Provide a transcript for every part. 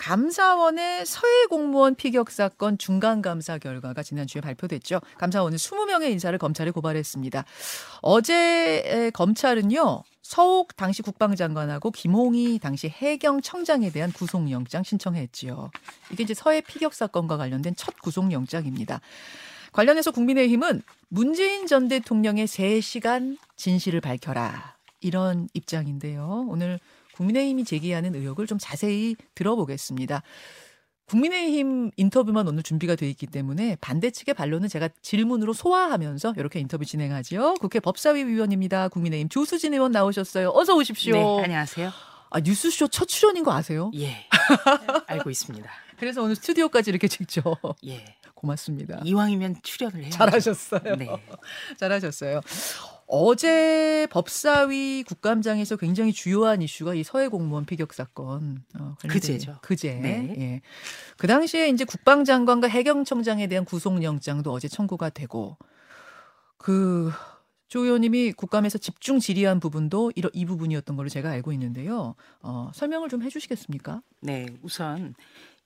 감사원의 서해 공무원 피격 사건 중간 감사 결과가 지난주에 발표됐죠. 감사원은 20명의 인사를 검찰에 고발했습니다. 어제 검찰은요. 서욱 당시 국방장관하고 김홍희 당시 해경청장에 대한 구속영장 신청했지요. 이게 이제 서해 피격 사건과 관련된 첫 구속영장입니다. 관련해서 국민의힘은 문재인 전 대통령의 3시간 진실을 밝혀라. 이런 입장인데요. 오늘 국민의힘이 제기하는 의혹을 좀 자세히 들어보겠습니다. 국민의힘 인터뷰만 오늘 준비가 돼 있기 때문에 반대 측의 반론은 제가 질문으로 소화하면서 이렇게 인터뷰 진행하지요. 국회 법사위 위원입니다. 국민의힘 조수진 의원 나오셨어요. 어서 오십시오. 네, 안녕하세요. 아, 뉴스쇼 첫 출연인 거 아세요? 예. 알고 있습니다. 그래서 오늘 스튜디오까지 이렇게 직접. 예. 고맙습니다. 이왕이면 출연을 해야 잘하셨어요. 네. 잘하셨어요. 어제 법사위 국감장에서 굉장히 주요한 이슈가 이 서해 공무원 피격 사건. 어, 그제죠. 그제. 네. 예. 그 당시에 이제 국방장관과 해경청장에 대한 구속영장도 어제 청구가 되고 그 조 의원님이 국감에서 집중 질의한 부분도 이, 이 부분이었던 걸로 제가 알고 있는데요. 어, 설명을 좀 해주시겠습니까? 네, 우선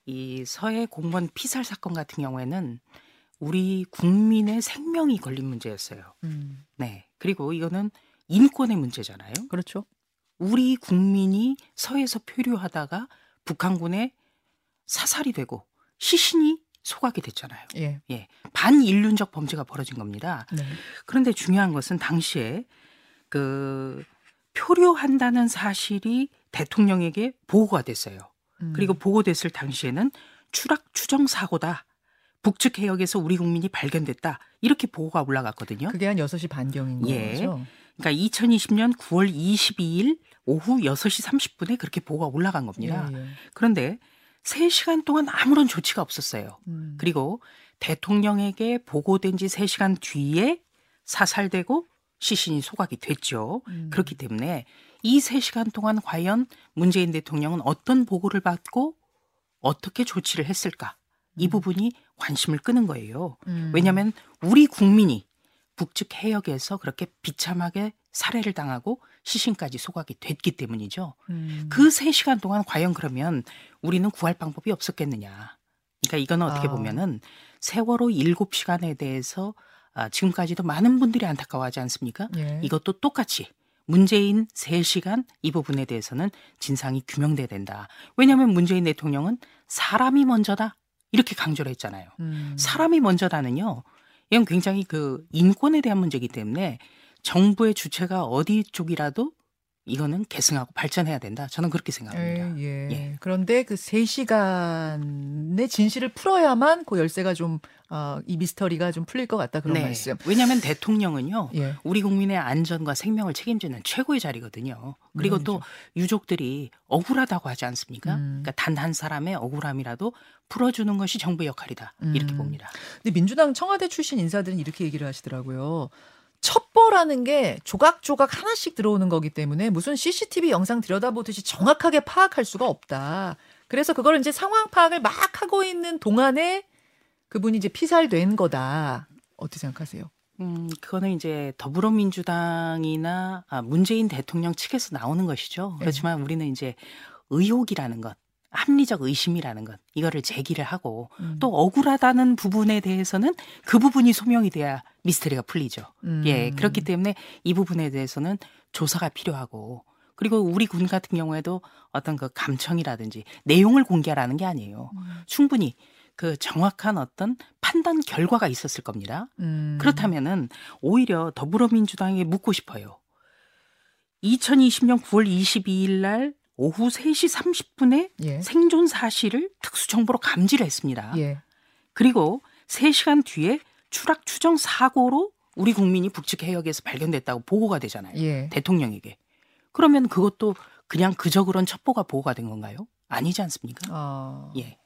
이 서해 공무원 피살 사건 같은 경우에는 우리 국민의 생명이 걸린 문제였어요. 음, 네. 그리고 이거는 인권의 문제잖아요. 그렇죠. 우리 국민이 서해에서 표류하다가 북한군에 사살이 되고 시신이 소각이 됐잖아요. 예. 예. 반인륜적 범죄가 벌어진 겁니다. 네. 그런데 중요한 것은 당시에 그 표류한다는 사실이 대통령에게 보고가 됐어요. 음. 그리고 보고됐을 당시에는 추락 추정 사고다. 북측 해역에서 우리 국민이 발견됐다. 이렇게 보고가 올라갔거든요. 그게 한 6시 반경인 예. 거죠. 그러니까 2020년 9월 22일 오후 6시 30분에 그렇게 보고가 올라간 겁니다. 예, 예. 그런데 3시간 동안 아무런 조치가 없었어요. 음. 그리고 대통령에게 보고된 지 3시간 뒤에 사살되고 시신이 소각이 됐죠. 음. 그렇기 때문에 이 3시간 동안 과연 문재인 대통령은 어떤 보고를 받고 어떻게 조치를 했을까? 이 부분이 관심을 끄는 거예요. 음. 왜냐하면 우리 국민이 북측 해역에서 그렇게 비참하게 살해를 당하고 시신까지 소각이 됐기 때문이죠. 음. 그 3시간 동안 과연 그러면 우리는 구할 방법이 없었겠느냐. 그러니까 이거는 어떻게 아. 보면은 세월호 7시간에 대해서 아, 지금까지도 많은 분들이 안타까워하지 않습니까? 예. 이것도 똑같이 문재인 3시간 이 부분에 대해서는 진상이 규명돼야 된다. 왜냐하면 문재인 대통령은 사람이 먼저다. 이렇게 강조를 했잖아요. 음. 사람이 먼저다는요. 이건 굉장히 그 인권에 대한 문제이기 때문에 정부의 주체가 어디 쪽이라도 이거는 계승하고 발전해야 된다. 저는 그렇게 생각합니다. 예, 예. 예. 그런데 그 3시간의 진실을 풀어야만 그 열쇠가 좀, 어, 이 미스터리가 좀 풀릴 것 같다. 그런 말씀. 왜냐하면 대통령은요. 예. 우리 국민의 안전과 생명을 책임지는 최고의 자리거든요. 그리고 또 물론이죠. 유족들이 억울하다고 하지 않습니까? 음. 그러니까 단 한 사람의 억울함이라도 풀어주는 것이 정부의 역할이다. 이렇게 음. 봅니다. 근데 민주당 청와대 출신 인사들은 이렇게 얘기를 하시더라고요. 첩보라는 게 조각조각 하나씩 들어오는 거기 때문에 무슨 CCTV 영상 들여다보듯이 정확하게 파악할 수가 없다. 그래서 그걸 이제 상황 파악을 막 하고 있는 동안에 그분이 이제 피살된 거다. 어떻게 생각하세요? 음, 그거는 이제 더불어민주당이나 아, 문재인 대통령 측에서 나오는 것이죠. 네. 그렇지만 우리는 이제 의혹이라는 것, 합리적 의심이라는 것, 이거를 제기를 하고 음. 또 억울하다는 부분에 대해서는 그 부분이 소명이 돼야 미스터리가 풀리죠. 음. 예, 그렇기 때문에 이 부분에 대해서는 조사가 필요하고 그리고 우리 군 같은 경우에도 어떤 그 감청이라든지 내용을 공개하라는 게 아니에요. 음. 충분히 그 정확한 어떤 판단 결과가 있었을 겁니다. 음. 그렇다면은 오히려 더불어민주당에 묻고 싶어요. 2020년 9월 22일 날 오후 3시 30분에 예. 생존 사실을 특수정보로 감지를 했습니다. 예. 그리고 3시간 뒤에 추락 추정 사고로 우리 국민이 북측 해역에서 발견됐다고 보고가 되잖아요. 예. 대통령에게. 그러면 그것도 그냥 그저 그런 첩보가 보고가 된 건가요? 아니지 않습니까? 어. 예.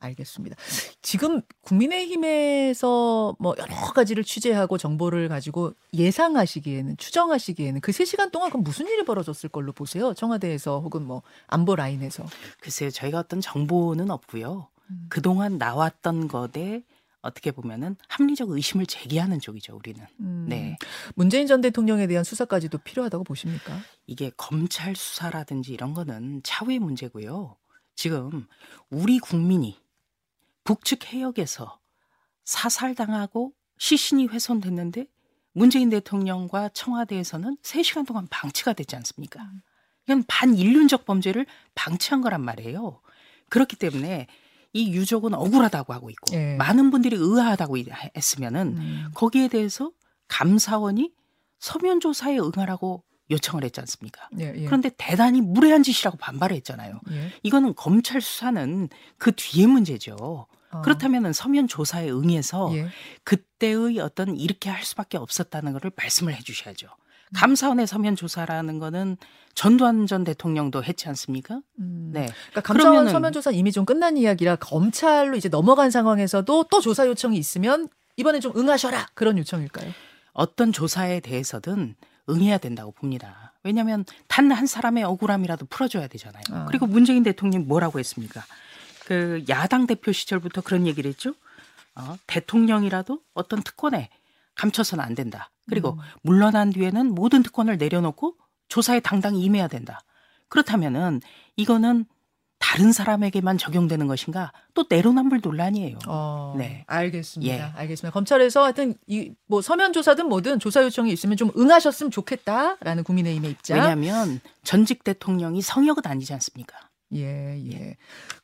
알겠습니다. 지금 국민의힘에서 뭐 여러 가지를 취재하고 정보를 가지고 예상하시기에는 추정하시기에는 그 3시간 동안 그럼 무슨 일이 벌어졌을 걸로 보세요? 청와대에서 혹은 뭐 안보 라인에서. 글쎄요, 저희가 어떤 정보는 없고요. 음. 그동안 나왔던 것에 어떻게 보면은 합리적 의심을 제기하는 쪽이죠, 우리는. 음, 네. 문재인 전 대통령에 대한 수사까지도 필요하다고 보십니까? 이게 검찰 수사라든지 이런 거는 차후의 문제고요. 지금 우리 국민이 북측 해역에서 사살당하고 시신이 훼손됐는데 문재인 대통령과 청와대에서는 3시간 동안 방치가 됐지 않습니까? 음. 이건 반인륜적 범죄를 방치한 거란 말이에요. 그렇기 때문에 이 유족은 억울하다고 하고 있고 예. 많은 분들이 의아하다고 했으면은 음. 거기에 대해서 감사원이 서면 조사에 응하라고 요청을 했지 않습니까? 예, 예. 그런데 대단히 무례한 짓이라고 반발을 했잖아요. 예. 이거는 검찰 수사는 그 뒤에 문제죠. 어. 그렇다면 서면 조사에 응해서 예. 그때의 어떤 이렇게 할 수밖에 없었다는 것을 말씀을 해주셔야죠. 음. 감사원의 감사원의 서면 조사라는 거는 전두환 전 대통령도 했지 않습니까? 음. 네. 그러니까 감사원 그러면은- 서면 조사 이미 좀 끝난 이야기라 검찰로 이제 넘어간 상황에서도 또 조사 요청이 있으면 이번에 좀 응하셔라 그런 요청일까요? 어떤 조사에 대해서든 응해야 된다고 봅니다. 왜냐하면 단 한 사람의 억울함이라도 풀어줘야 되잖아요. 아. 그리고 문재인 대통령이 뭐라고 했습니까? 그 야당 대표 시절부터 그런 얘기를 했죠. 어, 대통령이라도 어떤 특권에 감춰서는 안 된다. 그리고 음. 물러난 뒤에는 모든 특권을 내려놓고 조사에 당당히 임해야 된다. 그렇다면은 이거는 다른 사람에게만 적용되는 것인가? 또 내로남불 논란이에요. 어, 네. 알겠습니다. 예. 알겠습니다. 검찰에서 하여튼 이 뭐 서면 조사든 뭐든 조사 요청이 있으면 좀 응하셨으면 좋겠다라는 국민의힘의 입장. 왜냐하면 전직 대통령이 성역은 아니지 않습니까? 예, 예.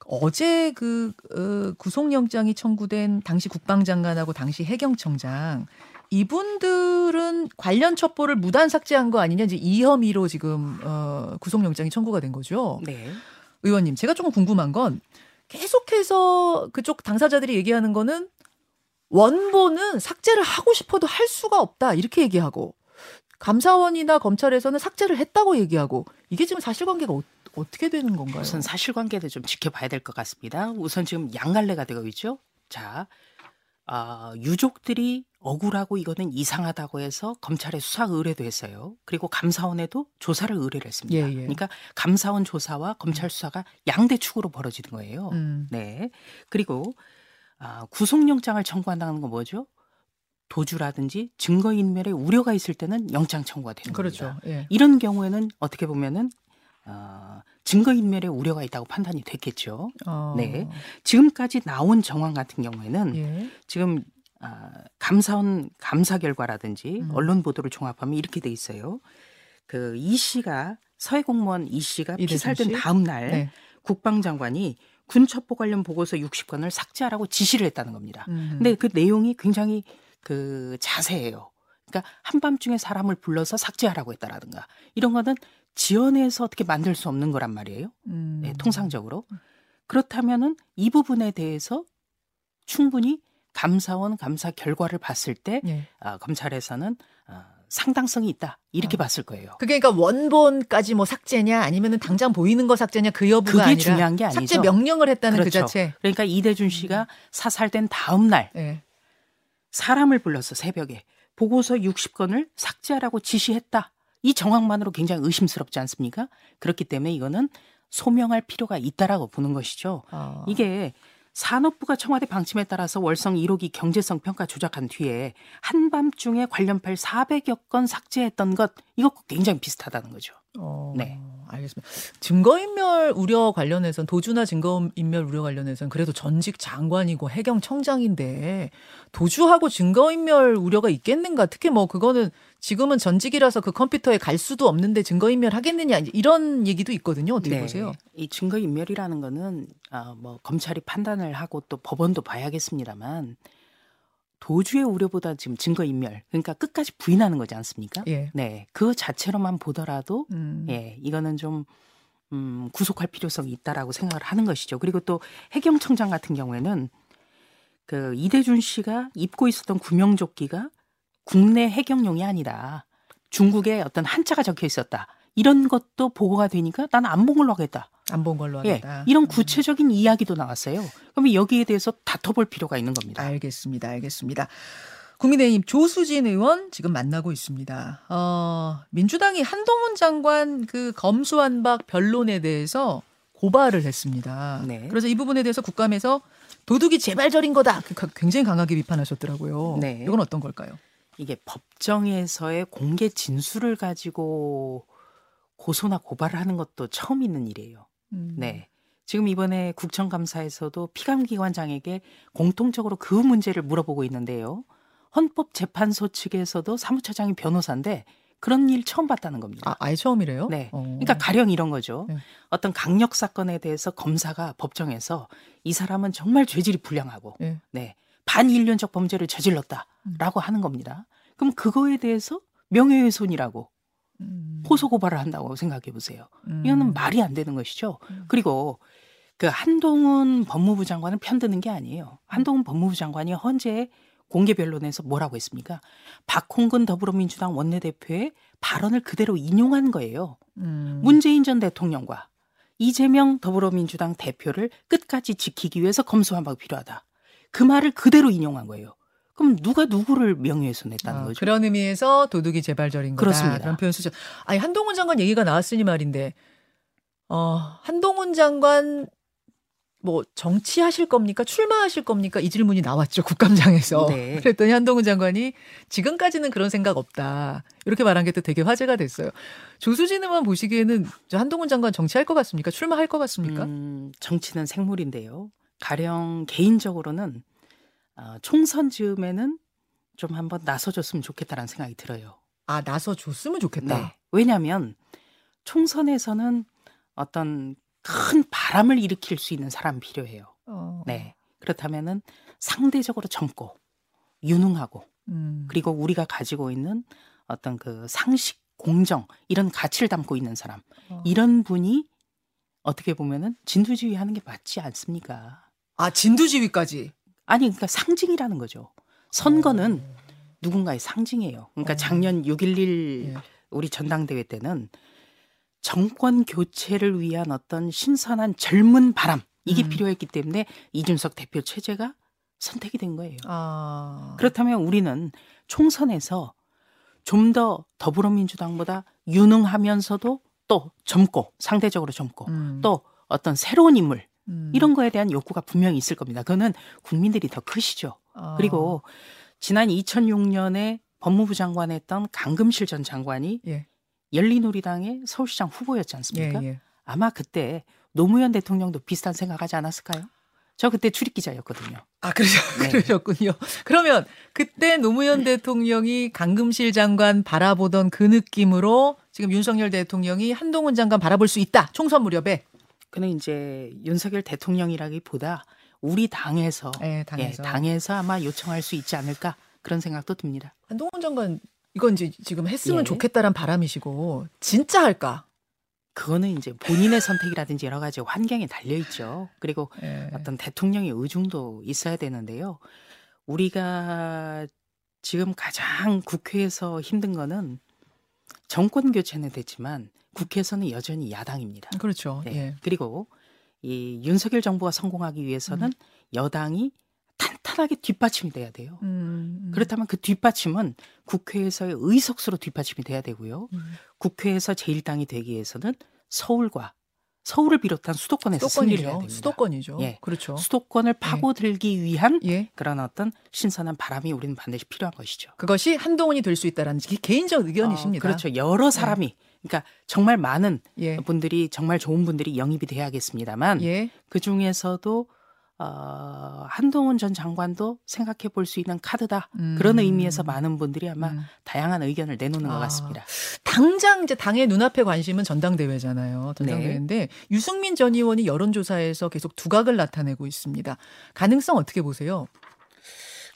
어제 그 어, 구속영장이 청구된 당시 국방장관하고 당시 해경청장 이분들은 관련 첩보를 무단 삭제한 거 아니냐 이제 이 혐의로 지금 어, 구속영장이 청구가 된 거죠. 네. 의원님, 제가 조금 궁금한 건 계속해서 그쪽 당사자들이 얘기하는 거는 원본은 삭제를 하고 싶어도 할 수가 없다 이렇게 얘기하고 감사원이나 검찰에서는 삭제를 했다고 얘기하고 이게 지금 사실관계가 어, 어떻게 되는 건가요? 우선 사실관계를 좀 지켜봐야 될 것 같습니다. 우선 지금 양갈래가 되고 있죠. 자, 아, 유족들이 억울하고 이거는 이상하다고 해서 검찰에 수사 의뢰도 했어요. 그리고 감사원에도 조사를 의뢰를 했습니다. 예, 예. 그러니까 감사원 조사와 검찰 수사가 양대 축으로 벌어지는 거예요. 음. 네. 그리고 아, 구속영장을 청구한다는 건 뭐죠? 도주라든지 증거인멸에 우려가 있을 때는 영장 청구가 되는 그렇죠. 겁니다. 예. 이런 경우에는 어떻게 보면은 어, 증거인멸에 우려가 있다고 판단이 됐겠죠. 어, 네. 지금까지 나온 정황 같은 경우에는 예. 지금 아, 감사원 감사 결과라든지 음. 언론 보도를 종합하면 이렇게 돼 있어요. 그 이 씨가 서해 공무원 이 씨가 피살된 씨? 다음 날 네. 국방장관이 군 첩보 관련 보고서 60건을 삭제하라고 지시를 했다는 겁니다. 음. 근데 그 내용이 굉장히 그 자세해요. 그러니까 한밤중에 사람을 불러서 삭제하라고 했다라든가 이런 거는 지원해서 어떻게 만들 수 없는 거란 말이에요. 음. 네, 통상적으로. 그렇다면은 이 부분에 대해서 충분히 감사원 감사 결과를 봤을 때 예. 아, 검찰에서는 아, 상당성이 있다 이렇게 아. 봤을 거예요. 그게 그러니까 원본까지 뭐 삭제냐 아니면은 당장 보이는 거 삭제냐 그 여부가 그게 아니라 중요한 게 아니죠. 삭제 명령을 했다는 그 그렇죠. 자체. 그러니까 이대준 씨가 사살된 다음 날 예. 사람을 불러서 새벽에 보고서 60건을 삭제하라고 지시했다. 이 정황만으로 굉장히 의심스럽지 않습니까? 그렇기 때문에 이거는 소명할 필요가 있다라고 보는 것이죠. 어. 이게 산업부가 청와대 방침에 따라서 월성 1호기 경제성 평가 조작한 뒤에 한밤중에 관련 파일 400여 건 삭제했던 것 이것과 굉장히 비슷하다는 거죠. 어, 네. 알겠습니다. 증거인멸 우려 관련해서는 도주나 증거인멸 우려 관련해서는 그래도 전직 장관이고 해경청장인데 도주하고 증거인멸 우려가 있겠는가? 특히 뭐 그거는 지금은 전직이라서 그 컴퓨터에 갈 수도 없는데 증거인멸 하겠느냐 이런 얘기도 있거든요. 어떻게 보세요? 네. 이 증거 인멸이라는 거는 아, 뭐 검찰이 판단을 하고 또 법원도 봐야겠습니다만 도주의 우려보다 지금 증거 인멸 그러니까 끝까지 부인하는 거지 않습니까? 예. 네, 그 자체로만 보더라도 음. 예, 이거는 좀 음, 구속할 필요성이 있다라고 생각을 하는 것이죠. 그리고 또 해경청장 같은 경우에는 그 이대준 씨가 입고 있었던 구명조끼가 국내 해경용이 아니라 중국의 어떤 한자가 적혀 있었다. 이런 것도 보고가 되니까 나는 안본 걸로 하겠다. 안 본 걸로 예, 하겠다. 이런 음. 구체적인 이야기도 나왔어요. 그러면 여기에 대해서 다퉈볼 필요가 있는 겁니다. 알겠습니다. 알겠습니다. 국민의힘 조수진 의원 지금 만나고 있습니다. 어, 민주당이 한동훈 장관 그 검수완박 변론에 대해서 고발을 했습니다. 네. 그래서 이 부분에 대해서 국감에서 도둑이 재발절인 거다. 그 가- 굉장히 강하게 비판하셨더라고요. 네. 이건 어떤 걸까요? 이게 법정에서의 공개 진술을 가지고 고소나 고발을 하는 것도 처음 있는 일이에요. 음. 네. 지금 이번에 국정감사에서도 피감기관장에게 공통적으로 그 문제를 물어보고 있는데요. 헌법재판소 측에서도 사무처장이 변호사인데 그런 일 처음 봤다는 겁니다. 아, 아예 처음이래요? 네. 어. 그러니까 가령 이런 거죠. 네. 어떤 강력 사건에 대해서 검사가 법정에서 이 사람은 정말 죄질이 불량하고 예. 네. 반인륜적 범죄를 저질렀다라고 하는 겁니다. 그럼 그거에 대해서 명예훼손이라고 음. 고소 고발을 한다고 생각해 보세요. 음. 이거는 말이 안 되는 것이죠. 음. 그리고 그 한동훈 법무부 장관은 편드는 게 아니에요. 한동훈 법무부 장관이 헌재 공개 변론에서 뭐라고 했습니까? 박홍근 더불어민주당 원내대표의 발언을 그대로 인용한 거예요. 음. 문재인 전 대통령과 이재명 더불어민주당 대표를 끝까지 지키기 위해서 검수완박이 필요하다. 그 말을 그대로 인용한 거예요. 그럼 누가 누구를 명예훼손했다는 아, 거죠? 그런 의미에서 도둑이 재발절인 거다. 그렇습니다. 그런 표현 쓰죠. 아니 한동훈 장관 얘기가 나왔으니 말인데, 어 한동훈 장관 뭐 정치하실 겁니까? 출마하실 겁니까? 이 질문이 나왔죠 국감장에서. 네. 그랬더니 한동훈 장관이 지금까지는 그런 생각 없다. 이렇게 말한 게 또 되게 화제가 됐어요. 조수진 의원 보시기에는 저 한동훈 장관 정치할 것 같습니까? 출마할 것 같습니까? 음, 정치는 생물인데요. 가령 개인적으로는 어, 총선 즈음에는 좀 한번 나서줬으면 좋겠다라는 생각이 들어요. 아 나서 줬으면 좋겠다. 네. 왜냐하면 총선에서는 어떤 큰 바람을 일으킬 수 있는 사람 필요해요. 어, 네. 그렇다면은 상대적으로 젊고 유능하고 음. 그리고 우리가 가지고 있는 어떤 그 상식, 공정 이런 가치를 담고 있는 사람 어. 이런 분이 어떻게 보면은 진두지휘 하는 게 맞지 않습니까? 아 진두지휘까지. 아니 그러니까 상징이라는 거죠. 선거는 어. 누군가의 상징이에요. 그러니까 어. 작년 6.11 예. 우리 전당대회 때는 정권 교체를 위한 어떤 신선한 젊은 바람 이게 음. 필요했기 때문에 이준석 대표 체제가 선택이 된 거예요. 아. 그렇다면 우리는 총선에서 좀 더 더불어민주당보다 유능하면서도 또 젊고 상대적으로 젊고 음. 또 어떤 새로운 인물 음. 이런 거에 대한 욕구가 분명히 있을 겁니다. 그거는 국민들이 더 크시죠. 아. 그리고 지난 2006년에 법무부 장관 했던 강금실 전 장관이 예. 열린우리당의 서울시장 후보였지 않습니까? 예, 예. 아마 그때 노무현 대통령도 비슷한 생각하지 않았을까요? 저 그때 출입 기자였거든요. 아, 그러셨, 네. 그러셨군요. 그러면 그때 노무현 대통령이 강금실 장관 바라보던 그 느낌으로 지금 윤석열 대통령이 한동훈 장관 바라볼 수 있다. 총선 무렵에. 그는 이제 윤석열 대통령이라기보다 우리 당에서 예, 당에서. 예, 당에서 아마 요청할 수 있지 않을까 그런 생각도 듭니다. 한동훈 장관 이건 이제 지금 했으면 예. 좋겠다란 바람이시고 진짜 할까? 그거는 이제 본인의 선택이라든지 여러 가지 환경에 달려 있죠. 그리고 예. 어떤 대통령의 의중도 있어야 되는데요. 우리가 지금 가장 국회에서 힘든 거는 정권 교체는 됐지만 국회에서는 여전히 야당입니다. 그렇죠. 네. 예. 그리고 이 윤석열 정부가 성공하기 위해서는 여당이 탄탄하게 뒷받침이 돼야 돼요. 음, 음. 그렇다면 그 뒷받침은 국회에서의 의석수로 뒷받침이 돼야 되고요. 음. 국회에서 제1당이 되기 위해서는 서울과 서울을 비롯한 수도권에서 승리를 해야 수도권이죠. 됩니다. 수도권이죠. 예. 그렇죠. 수도권을 파고들기 위한 예. 그런 어떤 신선한 바람이 우리는 반드시 필요한 것이죠. 그것이 한동훈이 될 수 있다라는 게 개인적 의견이십니다. 어, 그렇죠. 여러 사람이 그러니까 정말 많은 예. 분들이 정말 좋은 분들이 영입이 돼야겠습니다만 예. 그 중에서도 어, 한동훈 전 장관도 생각해 볼 수 있는 카드다. 음. 그런 의미에서 많은 분들이 아마 음. 다양한 의견을 내놓는 것 아. 같습니다. 당장 이제 당의 눈앞에 관심은 전당대회잖아요. 전당대회인데 네. 유승민 전 의원이 여론조사에서 계속 두각을 나타내고 있습니다. 가능성 어떻게 보세요?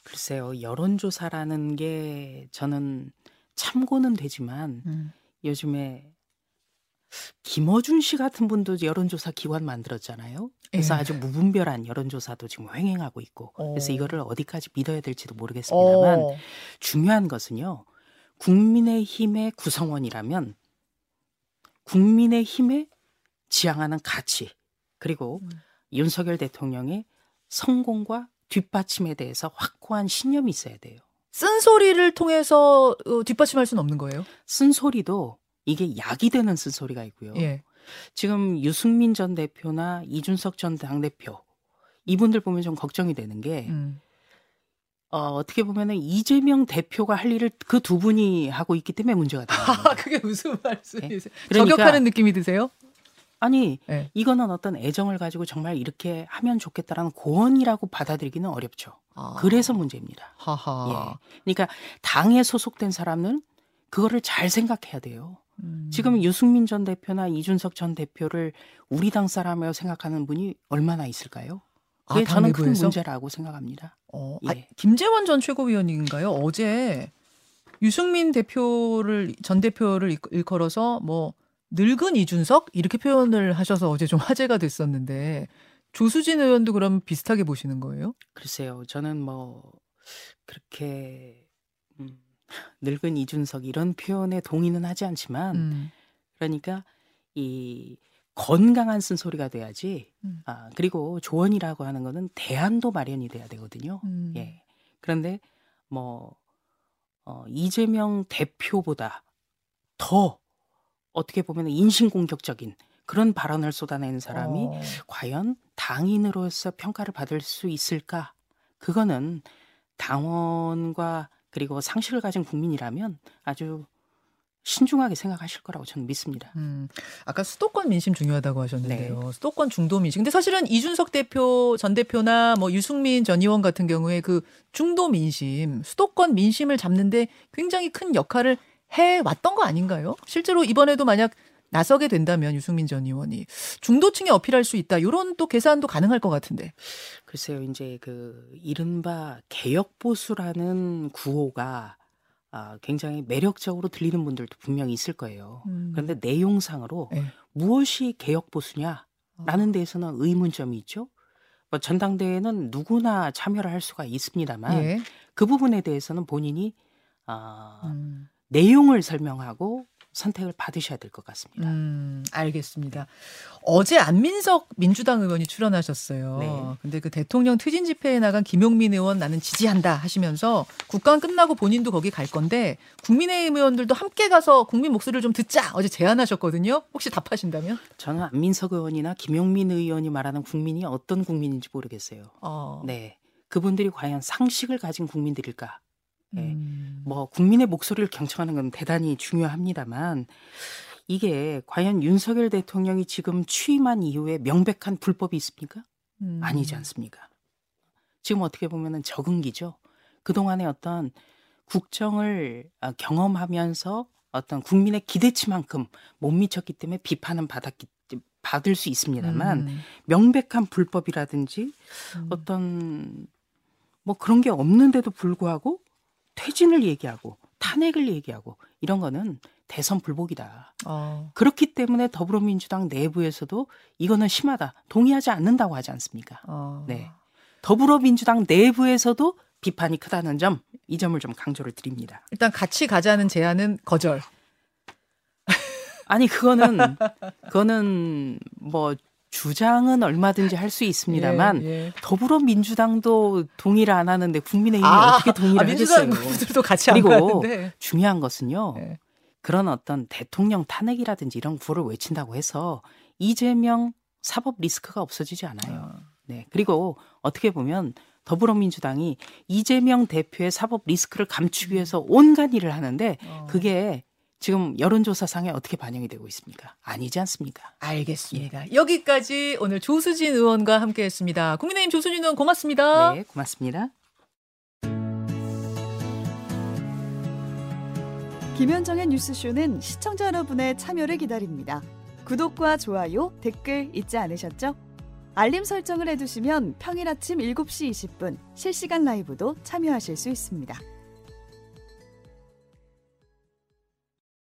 글쎄요, 여론조사라는 게 저는 참고는 되지만 음. 요즘에 김어준 씨 같은 분도 여론조사 기관 만들었잖아요. 그래서 예. 아주 무분별한 여론조사도 지금 횡행하고 있고 그래서 어. 이거를 어디까지 믿어야 될지도 모르겠습니다만 어. 중요한 것은요. 국민의힘의 구성원이라면 국민의힘의 지향하는 가치 그리고 음. 윤석열 대통령의 성공과 뒷받침에 대해서 확고한 신념이 있어야 돼요. 쓴소리를 통해서 어, 뒷받침할 수는 없는 거예요. 쓴소리도 이게 약이 되는 쓴소리가 있고요. 예. 지금 유승민 전 대표나 이준석 전 당대표 이분들 보면 좀 걱정이 되는 게 음. 어, 어떻게 보면은 이재명 대표가 할 일을 그 두 분이 하고 있기 때문에 문제가 되는 아, 거예요. 그게 무슨 말씀이세요? 그러니까- 저격하는 느낌이 드세요? 아니 네. 이거는 어떤 애정을 가지고 정말 이렇게 하면 좋겠다라는 고언이라고 받아들이기는 어렵죠. 아. 그래서 문제입니다. 하하. 예. 그러니까 당에 소속된 사람은 그거를 잘 생각해야 돼요. 음. 지금 유승민 전 대표나 이준석 전 대표를 우리 당 사람이라고 생각하는 분이 얼마나 있을까요? 아, 그게 당 저는 큰? 문제라고 생각합니다. 어, 예. 아, 김재원 전 최고위원인가요? 어제 유승민 대표를 전 대표를 일- 일컬어서 뭐 늙은 이준석 이렇게 표현을 하셔서 어제 좀 화제가 됐었는데 조수진 의원도 그럼 비슷하게 보시는 거예요? 글쎄요, 저는 뭐 그렇게 음, 늙은 이준석 이런 표현에 동의는 하지 않지만 음. 그러니까 이 건강한 쓴소리가 돼야지. 음. 아 그리고 조언이라고 하는 거는 대안도 마련이 돼야 되거든요. 음. 예. 그런데 뭐 어, 이재명 대표보다 더 어떻게 보면 인신공격적인 그런 발언을 쏟아내는 사람이 어. 과연 당인으로서 평가를 받을 수 있을까? 그거는 당원과 그리고 상식을 가진 국민이라면 아주 신중하게 생각하실 거라고 저는 믿습니다. 음, 아까 수도권 민심 중요하다고 하셨는데요. 수도권 중도 민심. 근데 사실은 이준석 대표 전 대표나 뭐 유승민 전 의원 같은 경우에 그 중도 민심, 수도권 민심을 잡는데 굉장히 큰 역할을 해 왔던 거 아닌가요? 실제로 이번에도 만약 나서게 된다면 유승민 전 의원이 중도층에 어필할 수 있다. 이런 또 계산도 가능할 것 같은데. 글쎄요, 이제 그 이른바 개혁 보수라는 구호가 아, 굉장히 매력적으로 들리는 분들도 분명히 있을 거예요. 음. 그런데 내용상으로 네. 무엇이 개혁 보수냐라는 데에서는 의문점이 있죠. 뭐 전당대회는 누구나 참여를 할 수가 있습니다만 예. 그 부분에 대해서는 본인이 아, 음. 내용을 설명하고 선택을 받으셔야 될 것 같습니다. 음, 알겠습니다. 어제 안민석 민주당 의원이 출연하셨어요. 네. 근데 그 대통령 퇴진 집회에 나간 김용민 의원 나는 지지한다 하시면서 국감 끝나고 본인도 거기 갈 건데 국민의힘 의원들도 함께 가서 국민 목소리를 좀 듣자 어제 제안하셨거든요. 혹시 답하신다면? 저는 안민석 의원이나 김용민 의원이 말하는 국민이 어떤 국민인지 모르겠어요. 어. 네. 그분들이 과연 상식을 가진 국민들일까? 네. 음. 뭐 국민의 목소리를 경청하는 건 대단히 중요합니다만 이게 과연 윤석열 대통령이 지금 취임한 이후에 명백한 불법이 있습니까? 음. 아니지 않습니까? 지금 어떻게 보면은 적응기죠. 그동안의 어떤 국정을 아, 경험하면서 어떤 국민의 기대치만큼 못 미쳤기 때문에 비판은 받았기 받을 수 있습니다만 음. 명백한 불법이라든지 음. 어떤 뭐 그런 게 없는데도 불구하고 퇴진을 얘기하고 탄핵을 얘기하고 이런 거는 대선 불복이다. 어. 그렇기 때문에 더불어민주당 내부에서도 이거는 심하다. 동의하지 않는다고 하지 않습니까? 어. 네. 더불어민주당 내부에서도 비판이 크다는 점, 이 점을 좀 강조를 드립니다. 일단 같이 가자는 제안은 거절. 아니 그거는 그거는 뭐 주장은 얼마든지 할 수 있습니다만 예, 예. 더불어민주당도 동의를 안 하는데 국민의힘이 아, 어떻게 동의를 아, 하겠어요? 분들도 같이 안 그리고 가는데. 중요한 것은요. 네. 그런 어떤 대통령 탄핵이라든지 이런 구호를 외친다고 해서 이재명 사법 리스크가 없어지지 않아요. 어. 네. 그리고 어떻게 보면 더불어민주당이 이재명 대표의 사법 리스크를 감추기 위해서 온갖 일을 하는데 어. 그게 지금 여론조사상에 어떻게 반영이 되고 있습니까? 아니지 않습니까? 알겠습니다. 여기까지 오늘 조수진 의원과 함께했습니다. 국민의힘 조수진 의원 고맙습니다. 네, 고맙습니다. 김현정의 뉴스쇼는 시청자 여러분의 참여를 기다립니다. 구독과 좋아요, 댓글 잊지 않으셨죠? 알림 설정을 해두시면 평일 아침 7시 20분 실시간 라이브도 참여하실 수 있습니다.